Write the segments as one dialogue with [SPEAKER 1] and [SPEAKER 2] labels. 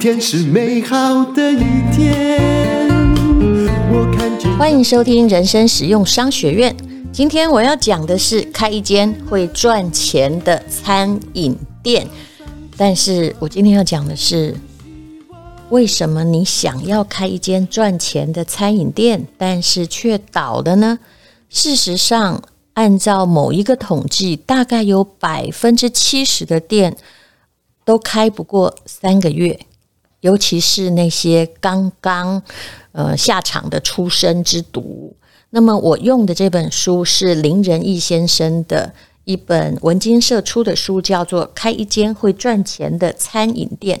[SPEAKER 1] 天是美好的一天。我看见。
[SPEAKER 2] 欢迎收听人生实用商学院。今天我要讲的是开一间会赚钱的餐饮店。但是我今天要讲的是，为什么你想要开一间赚钱的餐饮店，但是却倒了呢？事实上，按照某一个统计，大概有百分之七十的店都开不过三个月，尤其是那些刚刚呃下场的初生之犊。那么，我用的这本书是林仁义先生的。一本文津社出的书叫做《开一间会赚钱的餐饮店》，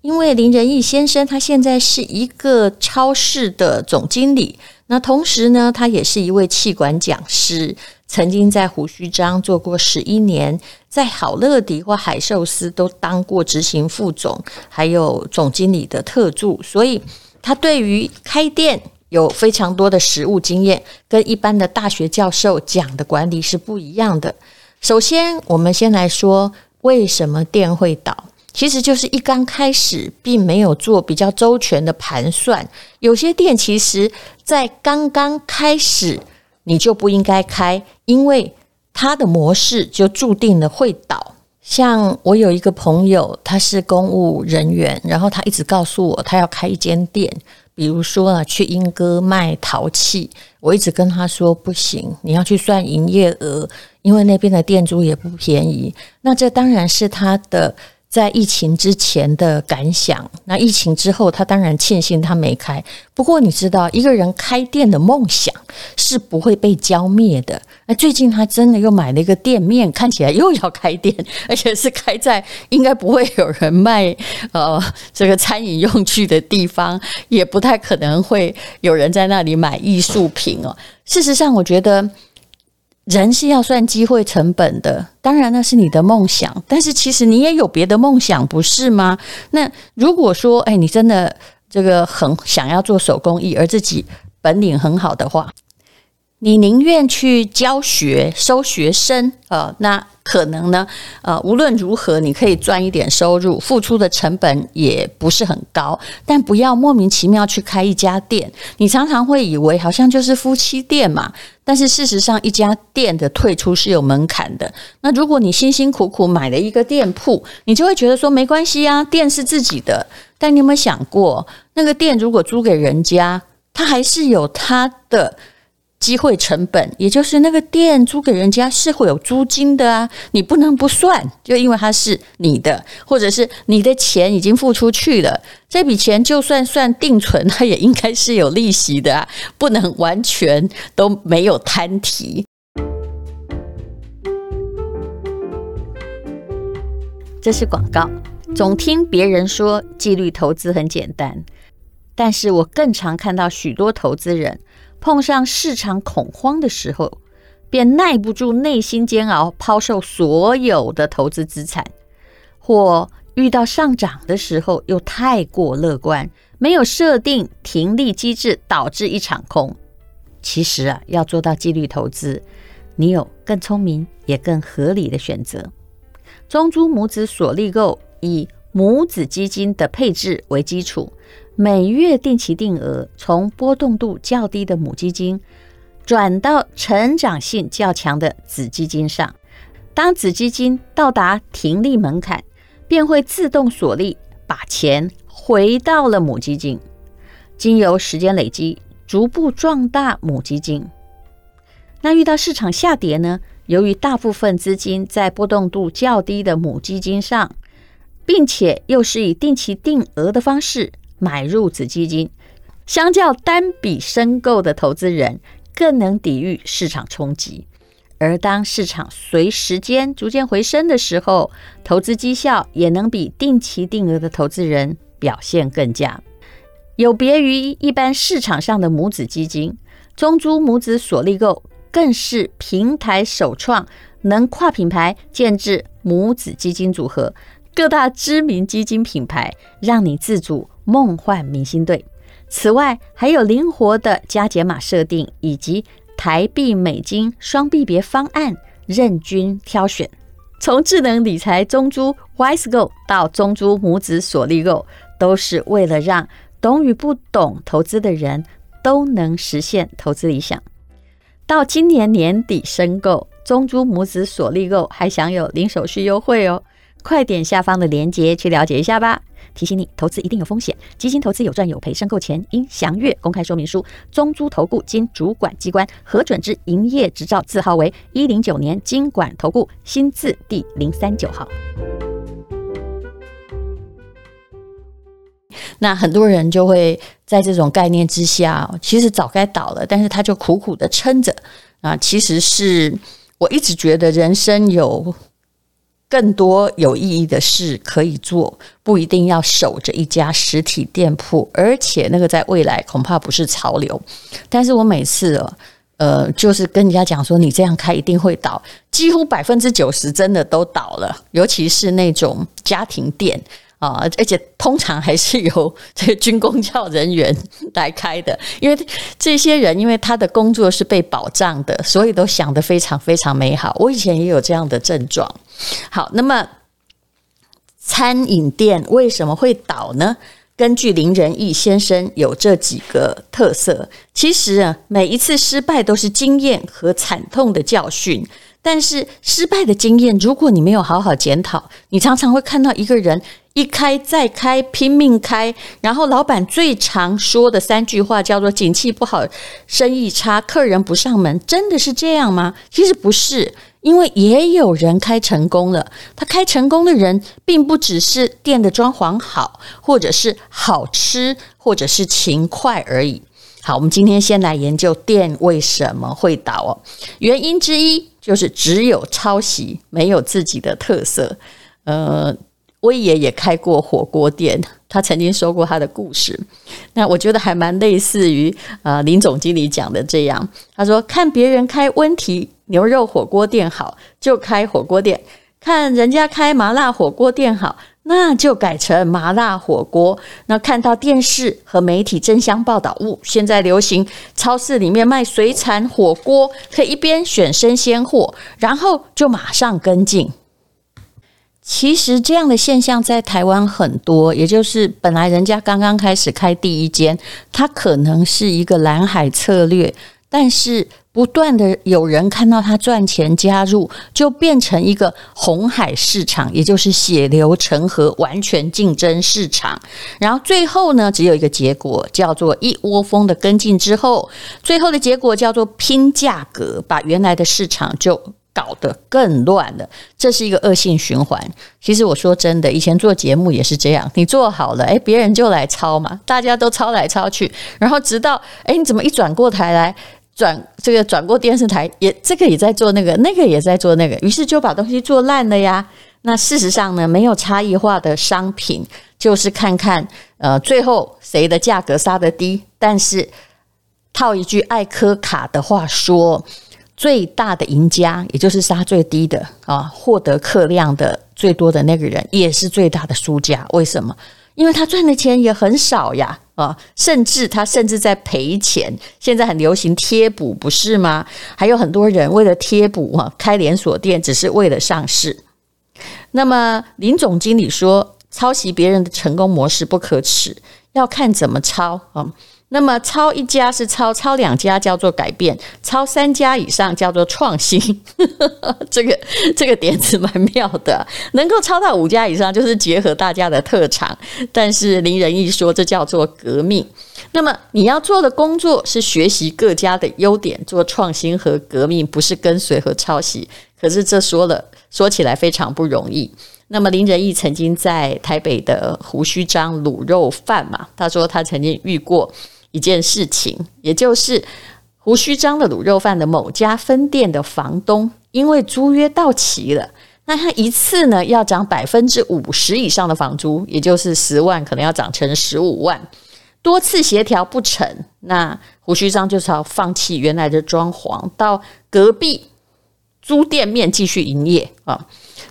[SPEAKER 2] 因为林仁义先生他现在是一个超市的总经理，那同时呢，他也是一位气管讲师，曾经在胡须张做过十一年，在好乐迪或海寿司都当过执行副总，还有总经理的特助，所以他对于开店有非常多的实务经验，跟一般的大学教授讲的管理是不一样的。首先，我们先来说为什么店会倒，其实就是一刚开始并没有做比较周全的盘算。有些店其实在刚刚开始你就不应该开，因为他的模式就注定了会倒。像我有一个朋友，他是公务人员，然后他一直告诉我他要开一间店。比如说啊，去英歌卖陶器，我一直跟他说不行，你要去算营业额，因为那边的店租也不便宜。那这当然是他的。在疫情之前的感想，那疫情之后，他当然庆幸他没开。不过你知道，一个人开店的梦想是不会被浇灭的。那最近他真的又买了一个店面，看起来又要开店，而且是开在应该不会有人卖 呃这个餐饮用具的地方，也不太可能会有人在那里买艺术品哦。事实上，我觉得。人是要算机会成本的，当然那是你的梦想，但是其实你也有别的梦想，不是吗？那如果说，哎，你真的这个很想要做手工艺，而自己本领很好的话，你宁愿去教学收学生，呃，那。可能呢，呃，无论如何，你可以赚一点收入，付出的成本也不是很高，但不要莫名其妙去开一家店。你常常会以为好像就是夫妻店嘛，但是事实上，一家店的退出是有门槛的。那如果你辛辛苦苦买了一个店铺，你就会觉得说没关系啊，店是自己的。但你有没有想过，那个店如果租给人家，他还是有他的。机会成本，也就是那个店租给人家是会有租金的啊，你不能不算，就因为它是你的，或者是你的钱已经付出去了，这笔钱就算算定存，它也应该是有利息的啊，不能完全都没有摊提。这是广告，总听别人说纪律投资很简单，但是我更常看到许多投资人。碰上市场恐慌的时候，便耐不住内心煎熬，抛售所有的投资资产；或遇到上涨的时候，又太过乐观，没有设定停利机制，导致一场空。其实啊，要做到纪律投资，你有更聪明也更合理的选择。中珠母子所立购以母子基金的配置为基础。每月定期定额，从波动度较低的母基金转到成长性较强的子基金上。当子基金到达停利门槛，便会自动锁利，把钱回到了母基金，经由时间累积，逐步壮大母基金。那遇到市场下跌呢？由于大部分资金在波动度较低的母基金上，并且又是以定期定额的方式。买入子基金，相较单笔申购的投资人更能抵御市场冲击。而当市场随时间逐渐回升的时候，投资绩效也能比定期定额的投资人表现更佳。有别于一般市场上的母子基金，中珠母子所立购更是平台首创，能跨品牌建置母子基金组合，各大知名基金品牌让你自主。梦幻明星队，此外还有灵活的加减码设定，以及台币美金双币别方案，任君挑选。从智能理财中珠 WISEGO 到中珠母子所立购，
[SPEAKER 3] 都是为了让懂与不懂投资的人都能实现投资理想。到今年年底申购中珠母子锁利购，还享有零手续优惠哦！快点下方的链接去了解一下吧。提醒你，投资一定有风险，基金投资有赚有赔，申购前应详阅公开说明书。中租投顾经主管机关核准之营业执照字号为一零九年金管投顾新字第零三九号。
[SPEAKER 2] 那很多人就会在这种概念之下，其实早该倒了，但是他就苦苦的撑着啊。其实是我一直觉得人生有更多有意义的事可以做，不一定要守着一家实体店铺，而且那个在未来恐怕不是潮流。但是我每次呃，就是跟人家讲说，你这样开一定会倒，几乎百分之九十真的都倒了，尤其是那种家庭店。啊，而且通常还是由这个军公教人员来开的，因为这些人因为他的工作是被保障的，所以都想得非常非常美好。我以前也有这样的症状。好，那么餐饮店为什么会倒呢？根据林仁义先生有这几个特色。其实啊，每一次失败都是经验和惨痛的教训。但是失败的经验，如果你没有好好检讨，你常常会看到一个人一开再开，拼命开，然后老板最常说的三句话叫做“景气不好，生意差，客人不上门”，真的是这样吗？其实不是，因为也有人开成功了。他开成功的人，并不只是店的装潢好，或者是好吃，或者是勤快而已。好，我们今天先来研究店为什么会倒哦。原因之一就是只有抄袭，没有自己的特色。呃，威爷也开过火锅店，他曾经说过他的故事。那我觉得还蛮类似于啊、林总经理讲的这样。他说，看别人开温体牛肉火锅店好，就开火锅店；看人家开麻辣火锅店好。那就改成麻辣火锅。那看到电视和媒体争相报道物，现在流行超市里面卖水产火锅，可以一边选生鲜货，然后就马上跟进。其实这样的现象在台湾很多，也就是本来人家刚刚开始开第一间，它可能是一个蓝海策略，但是。不断的有人看到它赚钱加入，就变成一个红海市场，也就是血流成河、完全竞争市场。然后最后呢，只有一个结果，叫做一窝蜂的跟进之后，最后的结果叫做拼价格，把原来的市场就搞得更乱了。这是一个恶性循环。其实我说真的，以前做节目也是这样，你做好了，诶，别人就来抄嘛，大家都抄来抄去，然后直到诶，你怎么一转过台来？转这个转过电视台，也这个也在做那个，那个也在做那个，于是就把东西做烂了呀。那事实上呢，没有差异化的商品，就是看看呃最后谁的价格杀得低。但是套一句艾柯卡的话说，最大的赢家也就是杀最低的啊，获得客量的最多的那个人，也是最大的输家。为什么？因为他赚的钱也很少呀。啊，甚至他甚至在赔钱。现在很流行贴补，不是吗？还有很多人为了贴补啊，开连锁店，只是为了上市。那么林总经理说，抄袭别人的成功模式不可耻，要看怎么抄啊。那么抄一家是抄，抄两家叫做改变，抄三家以上叫做创新。这个这个点子蛮妙的，能够抄到五家以上就是结合大家的特长。但是林仁义说，这叫做革命。那么你要做的工作是学习各家的优点，做创新和革命，不是跟随和抄袭。可是这说了说起来非常不容易。那么林仁义曾经在台北的胡须张卤肉饭嘛，他说他曾经遇过。一件事情，也就是胡须张的卤肉饭的某家分店的房东，因为租约到期了，那他一次呢要涨百分之五十以上的房租，也就是十万，可能要涨成十五万，多次协调不成，那胡须张就是要放弃原来的装潢，到隔壁租店面继续营业啊。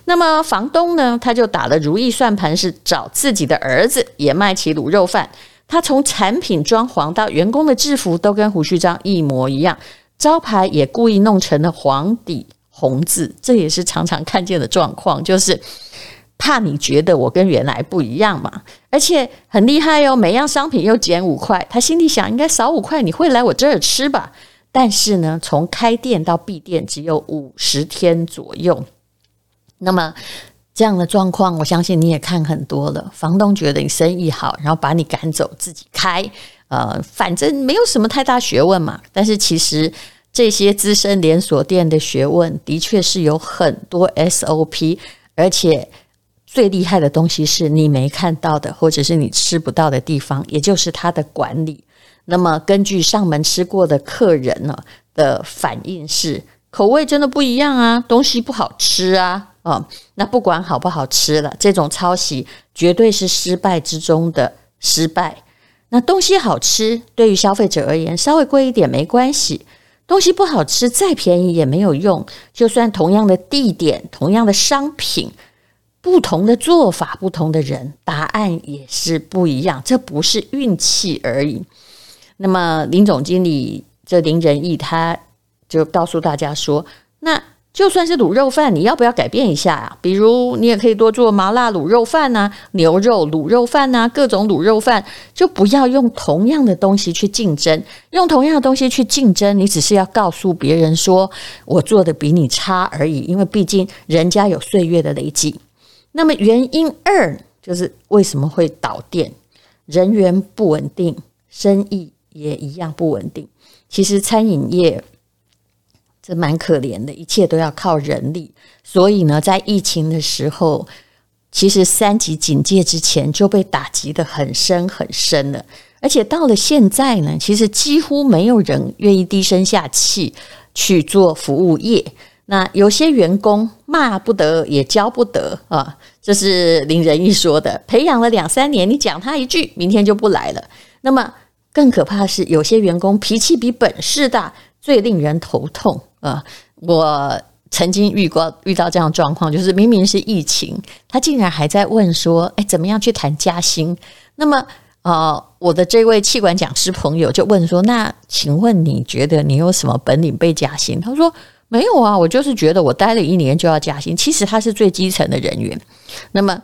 [SPEAKER 2] 那么房东呢，他就打了如意算盘，是找自己的儿子也卖起卤肉饭。他从产品装潢到员工的制服都跟胡须章一模一样，招牌也故意弄成了黄底红字，这也是常常看见的状况，就是怕你觉得我跟原来不一样嘛，而且很厉害哦，每样商品又减五块，他心里想应该少五块，你会来我这儿吃吧？但是呢，从开店到闭店只有五十天左右，那么这样的状况，我相信你也看很多了。房东觉得你生意好，然后把你赶走，自己开，呃，反正没有什么太大学问嘛。但是其实这些资深连锁店的学问，的确是有很多 SOP，而且。最厉害的东西是你没看到的，或者是你吃不到的地方，也就是它的管理。那么根据上门吃过的客人呢的反应是，口味真的不一样啊，东西不好吃啊，哦，那不管好不好吃了，这种抄袭绝对是失败之中的失败。那东西好吃，对于消费者而言，稍微贵一点没关系；东西不好吃，再便宜也没有用。就算同样的地点，同样的商品。不同的做法，不同的人，答案也是不一样。这不是运气而已。那么林总经理这林仁义他就告诉大家说：“那就算是卤肉饭，你要不要改变一下啊？比如你也可以多做麻辣卤肉饭呐，牛肉卤肉饭呐，各种卤肉饭，就不要用同样的东西去竞争。用同样的东西去竞争，你只是要告诉别人说我做的比你差而已。因为毕竟人家有岁月的累积。”那么原因二就是为什么会倒店？人员不稳定，生意也一样不稳定。其实餐饮业这蛮可怜的，一切都要靠人力。所以呢，在疫情的时候，其实三级警戒之前就被打击得很深很深了。而且到了现在呢，其实几乎没有人愿意低声下气去做服务业。那有些员工骂不得也教不得啊，这是林仁义说的。培养了两三年，你讲他一句，明天就不来了。那么更可怕的是，有些员工脾气比本事大，最令人头痛啊！我曾经遇过遇到这样状况，就是明明是疫情，他竟然还在问说：“哎，怎么样去谈加薪？”那么啊，我的这位气管讲师朋友就问说：“那请问你觉得你有什么本领被加薪？”他说。没有啊，我就是觉得我待了一年就要加薪。其实他是最基层的人员，那么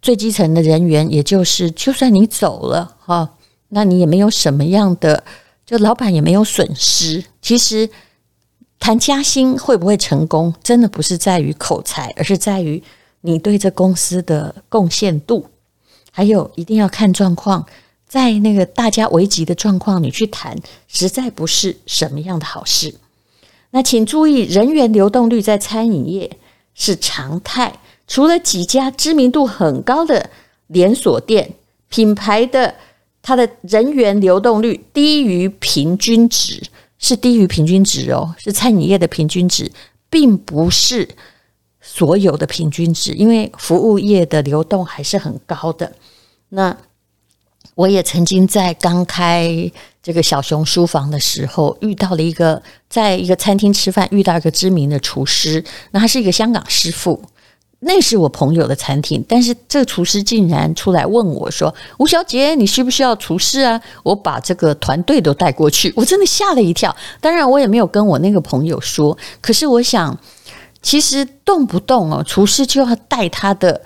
[SPEAKER 2] 最基层的人员，也就是就算你走了哈，那你也没有什么样的，就老板也没有损失。其实谈加薪会不会成功，真的不是在于口才，而是在于你对这公司的贡献度，还有一定要看状况，在那个大家危急的状况，你去谈，实在不是什么样的好事。那请注意，人员流动率在餐饮业是常态。除了几家知名度很高的连锁店，品牌的它的人员流动率低于平均值，是低于平均值哦，是餐饮业的平均值，并不是所有的平均值，因为服务业的流动还是很高的。那我也曾经在刚开这个小熊书房的时候，遇到了一个在一个餐厅吃饭，遇到一个知名的厨师，那他是一个香港师傅，那是我朋友的餐厅，但是这个厨师竟然出来问我说：“吴小姐，你需不需要厨师啊？我把这个团队都带过去。”我真的吓了一跳。当然，我也没有跟我那个朋友说。可是我想，其实动不动哦，厨师就要带他的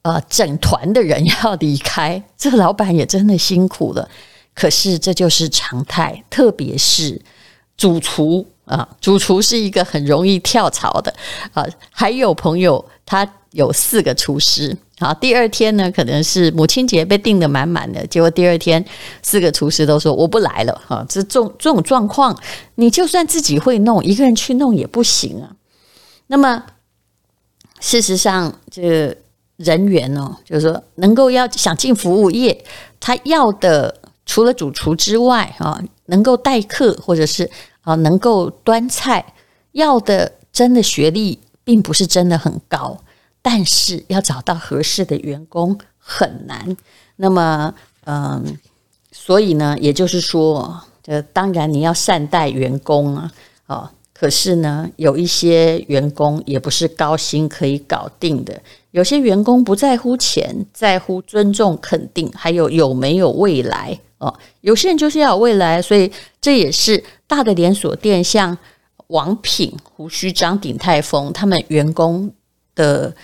[SPEAKER 2] 呃整团的人要离开，这个老板也真的辛苦了。可是这就是常态，特别是主 厨啊，主厨是一个很容易跳槽的啊。还有朋友他有四个厨师啊，第二天呢，可能是母亲节被订得满满的，结果第二天四个厨师都说我不来了啊。这种这种状况，你就算自己会弄，一个人去弄也不行啊。那么事实上，这人员哦，就是说能够要想进服务业，他要的。除了主厨之外，啊，能够待客或者是啊，能够端菜，要的真的学历并不是真的很高，但是要找到合适的员工很难。那么，嗯，所以呢，也就是说，呃，当然你要善待员工啊，啊，可是呢，有一些员工也不是高薪可以搞定的。有些员工不在乎钱，在乎尊重、肯定，还有有没有未来。哦，有些人就是要有未来，所以这也是大的连锁店，像王品、胡须张、鼎泰丰，他们员工的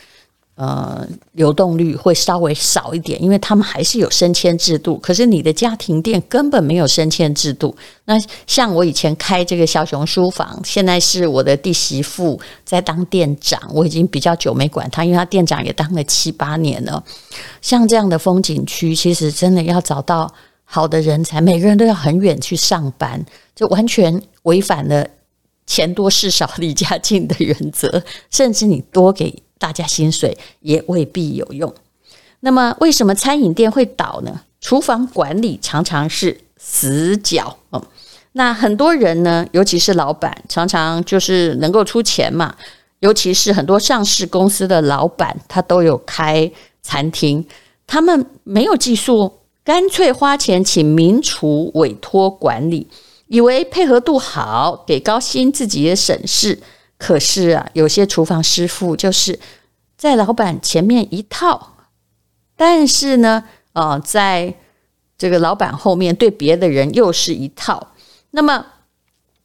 [SPEAKER 2] 呃，流动率会稍微少一点，因为他们还是有升迁制度。可是你的家庭店根本没有升迁制度。那像我以前开这个小熊书房，现在是我的弟媳妇在当店长，我已经比较久没管他，因为他店长也当了七八年了。像这样的风景区，其实真的要找到好的人才，每个人都要很远去上班，就完全违反了钱多事少离家近的原则，甚至你多给。大家薪水也未必有用。那么，为什么餐饮店会倒呢？厨房管理常常是死角哦。那很多人呢，尤其是老板，常常就是能够出钱嘛。尤其是很多上市公司的老板，他都有开餐厅，他们没有技术，干脆花钱请名厨委托管理，以为配合度好，给高薪，自己也省事。可是啊，有些厨房师傅就是在老板前面一套，但是呢，呃，在这个老板后面对别的人又是一套。那么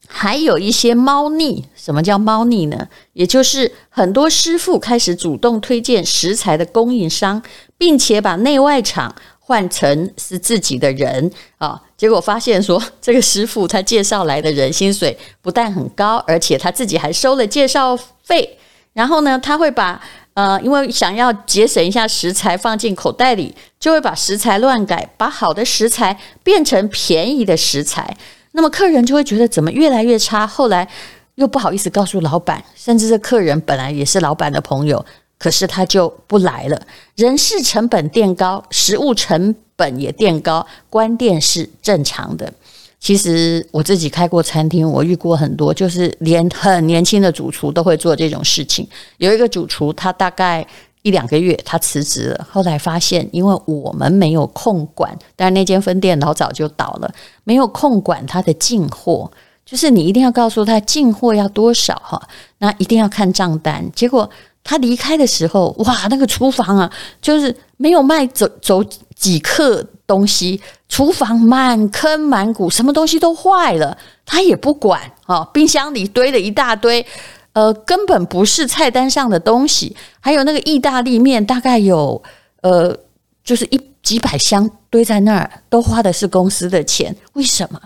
[SPEAKER 2] 还有一些猫腻，什么叫猫腻呢？也就是很多师傅开始主动推荐食材的供应商，并且把内外场换成是自己的人啊。结果发现说，这个师傅他介绍来的人薪水不但很高，而且他自己还收了介绍费。然后呢，他会把呃，因为想要节省一下食材放进口袋里，就会把食材乱改，把好的食材变成便宜的食材。那么客人就会觉得怎么越来越差。后来又不好意思告诉老板，甚至这客人本来也是老板的朋友，可是他就不来了。人事成本垫高，食物成本也垫高，关店是正常的。其实我自己开过餐厅，我遇过很多，就是连很年轻的主厨都会做这种事情。有一个主厨，他大概一两个月他辞职了，后来发现因为我们没有控管，但那间分店老早就倒了，没有控管他的进货，就是你一定要告诉他进货要多少哈，那一定要看账单。结果他离开的时候，哇，那个厨房啊，就是没有卖走走几克东西，厨房满坑满谷，什么东西都坏了，他也不管啊。冰箱里堆了一大堆，呃，根本不是菜单上的东西。还有那个意大利面，大概有呃，就是一几百箱堆在那儿，都花的是公司的钱。为什么？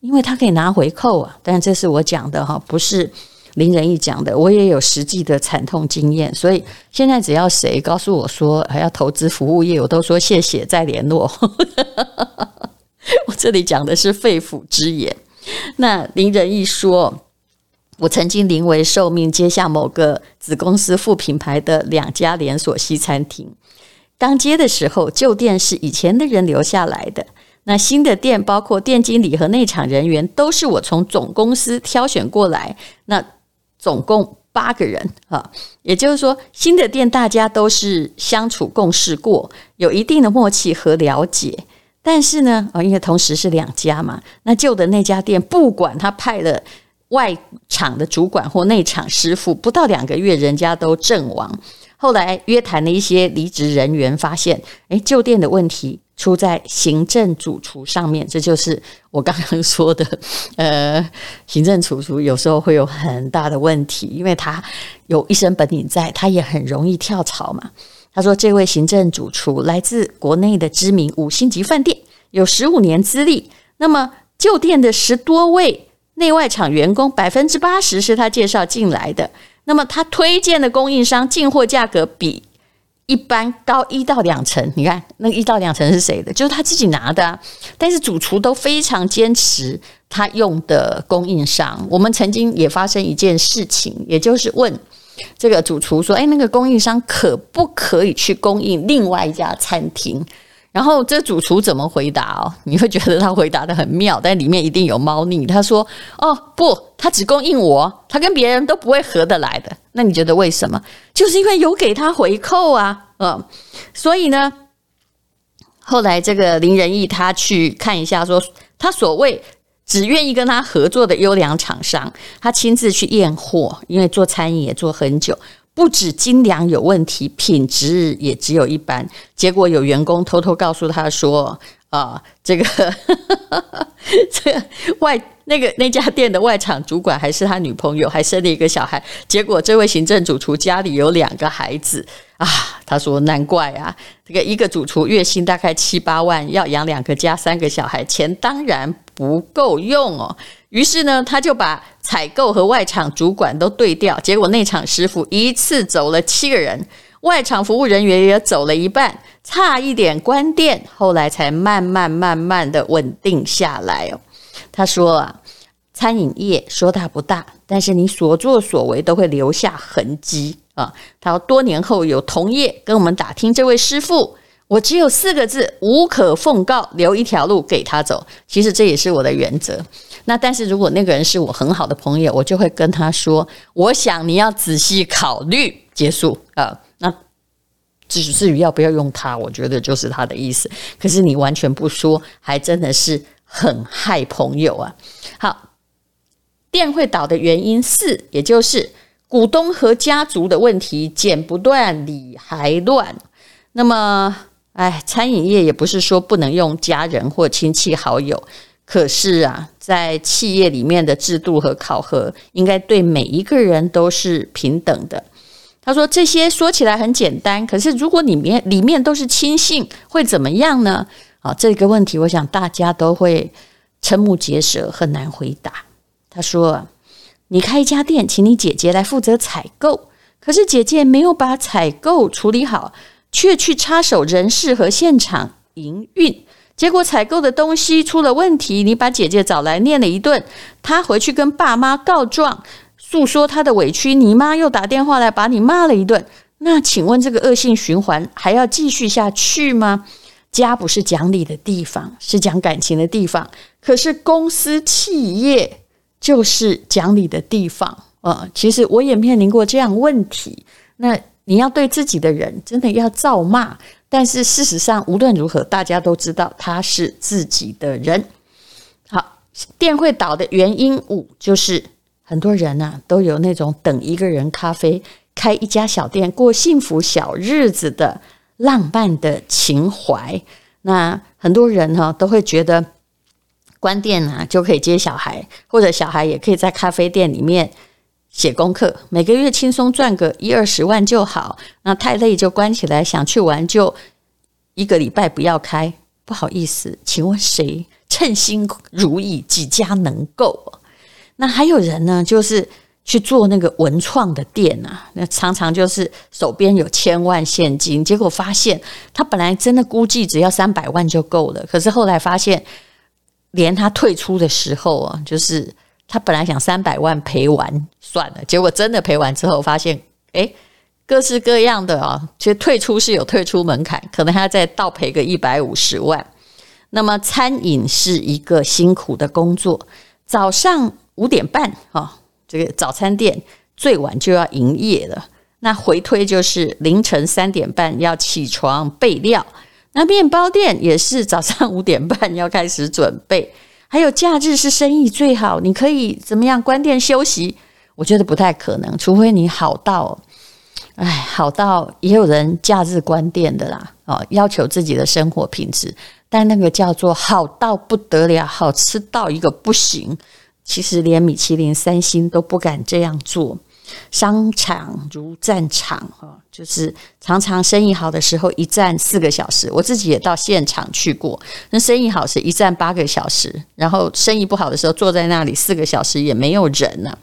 [SPEAKER 2] 因为他可以拿回扣啊。但这是我讲的哈，不是。林仁义讲的，我也有实际的惨痛经验，所以现在只要谁告诉我说还要投资服务业，我都说谢谢再联络。我这里讲的是肺腑之言。那林仁义说，我曾经临危受命接下某个子公司副品牌的两家连锁西餐厅，刚接的时候，旧店是以前的人留下来的，那新的店包括店经理和内场人员都是我从总公司挑选过来。那总共八个人啊，也就是说，新的店大家都是相处共事过，有一定的默契和了解。但是呢，啊，因为同时是两家嘛，那旧的那家店，不管他派了外场的主管或内场师傅，不到两个月，人家都阵亡。后来约谈了一些离职人员，发现，诶，旧店的问题。出在行政主厨上面，这就是我刚刚说的。呃，行政主厨有时候会有很大的问题，因为他有一身本领在，他也很容易跳槽嘛。他说，这位行政主厨来自国内的知名五星级饭店，有十五年资历。那么旧店的十多位内外场员工，百分之八十是他介绍进来的。那么他推荐的供应商进货价格比。一般高一到两层，你看那一到两层是谁的？就是他自己拿的啊。但是主厨都非常坚持他用的供应商。我们曾经也发生一件事情，也就是问这个主厨说：“哎，那个供应商可不可以去供应另外一家餐厅？”然后这主厨怎么回答哦？你会觉得他回答得很妙，但里面一定有猫腻。他说：“哦，不，他只供应我，他跟别人都不会合得来的。”那你觉得为什么？就是因为有给他回扣啊，嗯，所以呢，后来这个林仁义他去看一下说，说他所谓只愿意跟他合作的优良厂商，他亲自去验货，因为做餐饮也做很久。不止斤两有问题，品质也只有一般。结果有员工偷偷告诉他说：“啊，这个 这外那个那家店的外场主管还是他女朋友，还生了一个小孩。结果这位行政主厨家里有两个孩子啊，他说难怪啊，这个一个主厨月薪大概七八万，要养两个家三个小孩，钱当然不够用哦。于是呢，他就把采购和外场主管都对调，结果内场师傅一次走了七个人。外场服务人员也走了一半，差一点关店，后来才慢慢慢慢的稳定下来哦。他说啊，餐饮业说大不大，但是你所作所为都会留下痕迹啊。他说多年后有同业跟我们打听这位师傅，我只有四个字：无可奉告，留一条路给他走。其实这也是我的原则。那但是如果那个人是我很好的朋友，我就会跟他说，我想你要仔细考虑结束啊。至至于要不要用他，我觉得就是他的意思。可是你完全不说，还真的是很害朋友啊。好，店会倒的原因四，也就是股东和家族的问题，剪不断，理还乱。那么，哎，餐饮业也不是说不能用家人或亲戚好友，可是啊，在企业里面的制度和考核，应该对每一个人都是平等的。他说：“这些说起来很简单，可是如果里面里面都是亲信，会怎么样呢？啊，这个问题，我想大家都会瞠目结舌，很难回答。”他说：“你开一家店，请你姐姐来负责采购，可是姐姐没有把采购处理好，却去插手人事和现场营运，结果采购的东西出了问题，你把姐姐找来念了一顿，她回去跟爸妈告状。”诉说她的委屈，你妈又打电话来把你骂了一顿。那请问这个恶性循环还要继续下去吗？家不是讲理的地方，是讲感情的地方。可是公司企业就是讲理的地方、呃。其实我也面临过这样问题。那你要对自己的人真的要照骂，但是事实上无论如何，大家都知道他是自己的人。好，店会倒的原因五就是。很多人呢、啊、都有那种等一个人咖啡，开一家小店过幸福小日子的浪漫的情怀。那很多人哈、都会觉得关店啊就可以接小孩，或者小孩也可以在咖啡店里面写功课，每个月轻松赚个一二十万就好。那太累就关起来，想去玩就一个礼拜不要开。不好意思，请问谁称心如意，几家能够？那还有人呢，就是去做那个文创的店啊，那常常就是手边有千万现金，结果发现他本来真的估计只要三百万就够了，可是后来发现，连他退出的时候啊，就是他本来想三百万赔完算了，结果真的赔完之后发现，哎，各式各样的啊，其实退出是有退出门槛，可能还要再倒赔个一百五十万。那么餐饮是一个辛苦的工作，早上。五点半啊，这个早餐店最晚就要营业了。那回推就是凌晨三点半要起床备料。那面包店也是早上五点半要开始准备。还有假日是生意最好，你可以怎么样关店休息？我觉得不太可能，除非你好到，哎，好到也有人假日关店的啦。哦，要求自己的生活品质，但那个叫做好到不得了，好吃到一个不行。其实连米其林三星都不敢这样做，商场如战场啊，就是常常生意好的时候一站四个小时，我自己也到现场去过。那生意好是一站八个小时，然后生意不好的时候坐在那里四个小时也没有人呢。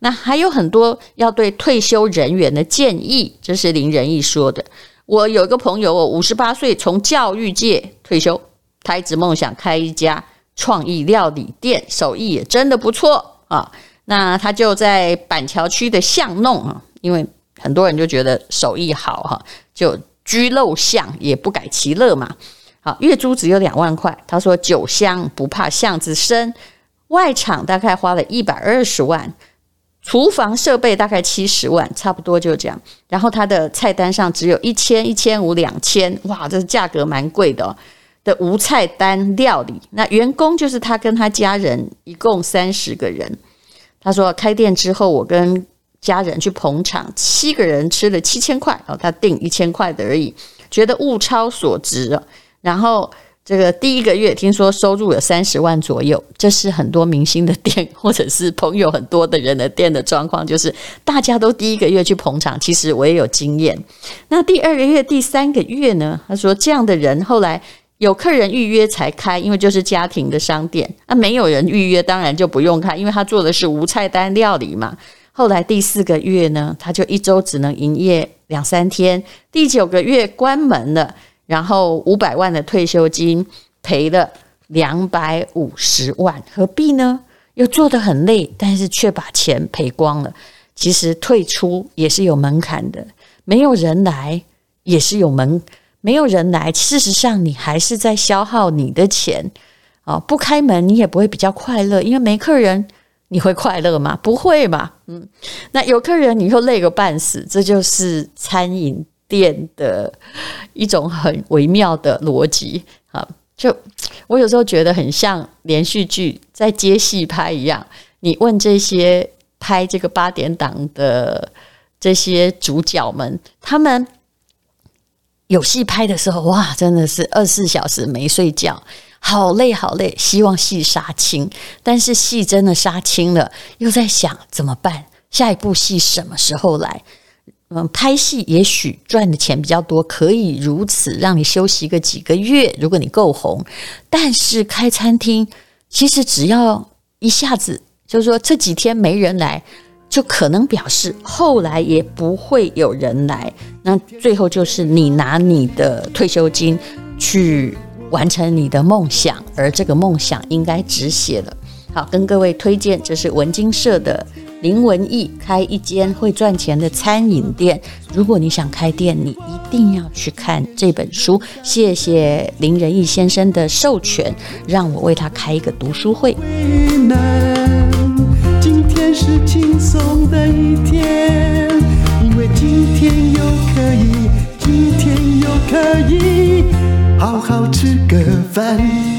[SPEAKER 2] 那还有很多要对退休人员的建议，这是林仁义说的。我有一个朋友，我五十八岁从教育界退休，他一直梦想开一家。创意料理店手艺也真的不错啊，那他就在板桥区的巷弄啊，因为很多人就觉得手艺好哈，就居陋巷也不改其乐嘛。好，月租只有两万块，他说酒香不怕巷子深，外场大概花了一百二十万，厨房设备大概七十万，差不多就这样。然后他的菜单上只有一千、一千五、两千，哇，这价格蛮贵的哦。的无菜单料理，那员工就是他跟他家人，一共三十个人。他说开店之后，我跟家人去捧场，七个人吃了七千块哦，他订一千块的而已，觉得物超所值。然后这个第一个月听说收入有三十万左右，这是很多明星的店或者是朋友很多的人的店的状况，就是大家都第一个月去捧场。其实我也有经验。那第二个月、第三个月呢？他说这样的人后来有客人预约才开，因为就是家庭的商店。那没有人预约，当然就不用开，因为他做的是无菜单料理嘛。后来第四个月呢，他就一周只能营业两三天。第九个月关门了。然后五百万的退休金赔了两百五十万，何必呢？又做得很累，但是却把钱赔光了。其实退出也是有门槛的，没有人来也是有门，没有人来，事实上你还是在消耗你的钱啊！不开门你也不会比较快乐，因为没客人，你会快乐吗？不会嘛。嗯，那有客人你又累个半死，这就是餐饮。店的一种很微妙的逻辑啊，就我有时候觉得很像连续剧在接戏拍一样。你问这些拍这个八点档的这些主角们，他们有戏拍的时候，哇，真的是二十四小时没睡觉，好累好累，希望戏杀青。但是戏真的杀青了，又在想怎么办？下一部戏什么时候来？嗯，拍戏也许赚的钱比较多，可以如此让你休息个几个月。如果你够红，但是开餐厅其实只要一下子，就是说这几天没人来，就可能表示后来也不会有人来。那最后就是你拿你的退休金去完成你的梦想，而这个梦想应该止血了。好，跟各位推荐，这是文津社的。林文义开一间会赚钱的餐饮店。如果你想开店，你一定要去看这本书。谢谢林仁义先生的授权，让我为他开一个读书会。
[SPEAKER 1] 今天是轻松的一天，因为今天又可以，今天又可以好好吃个饭。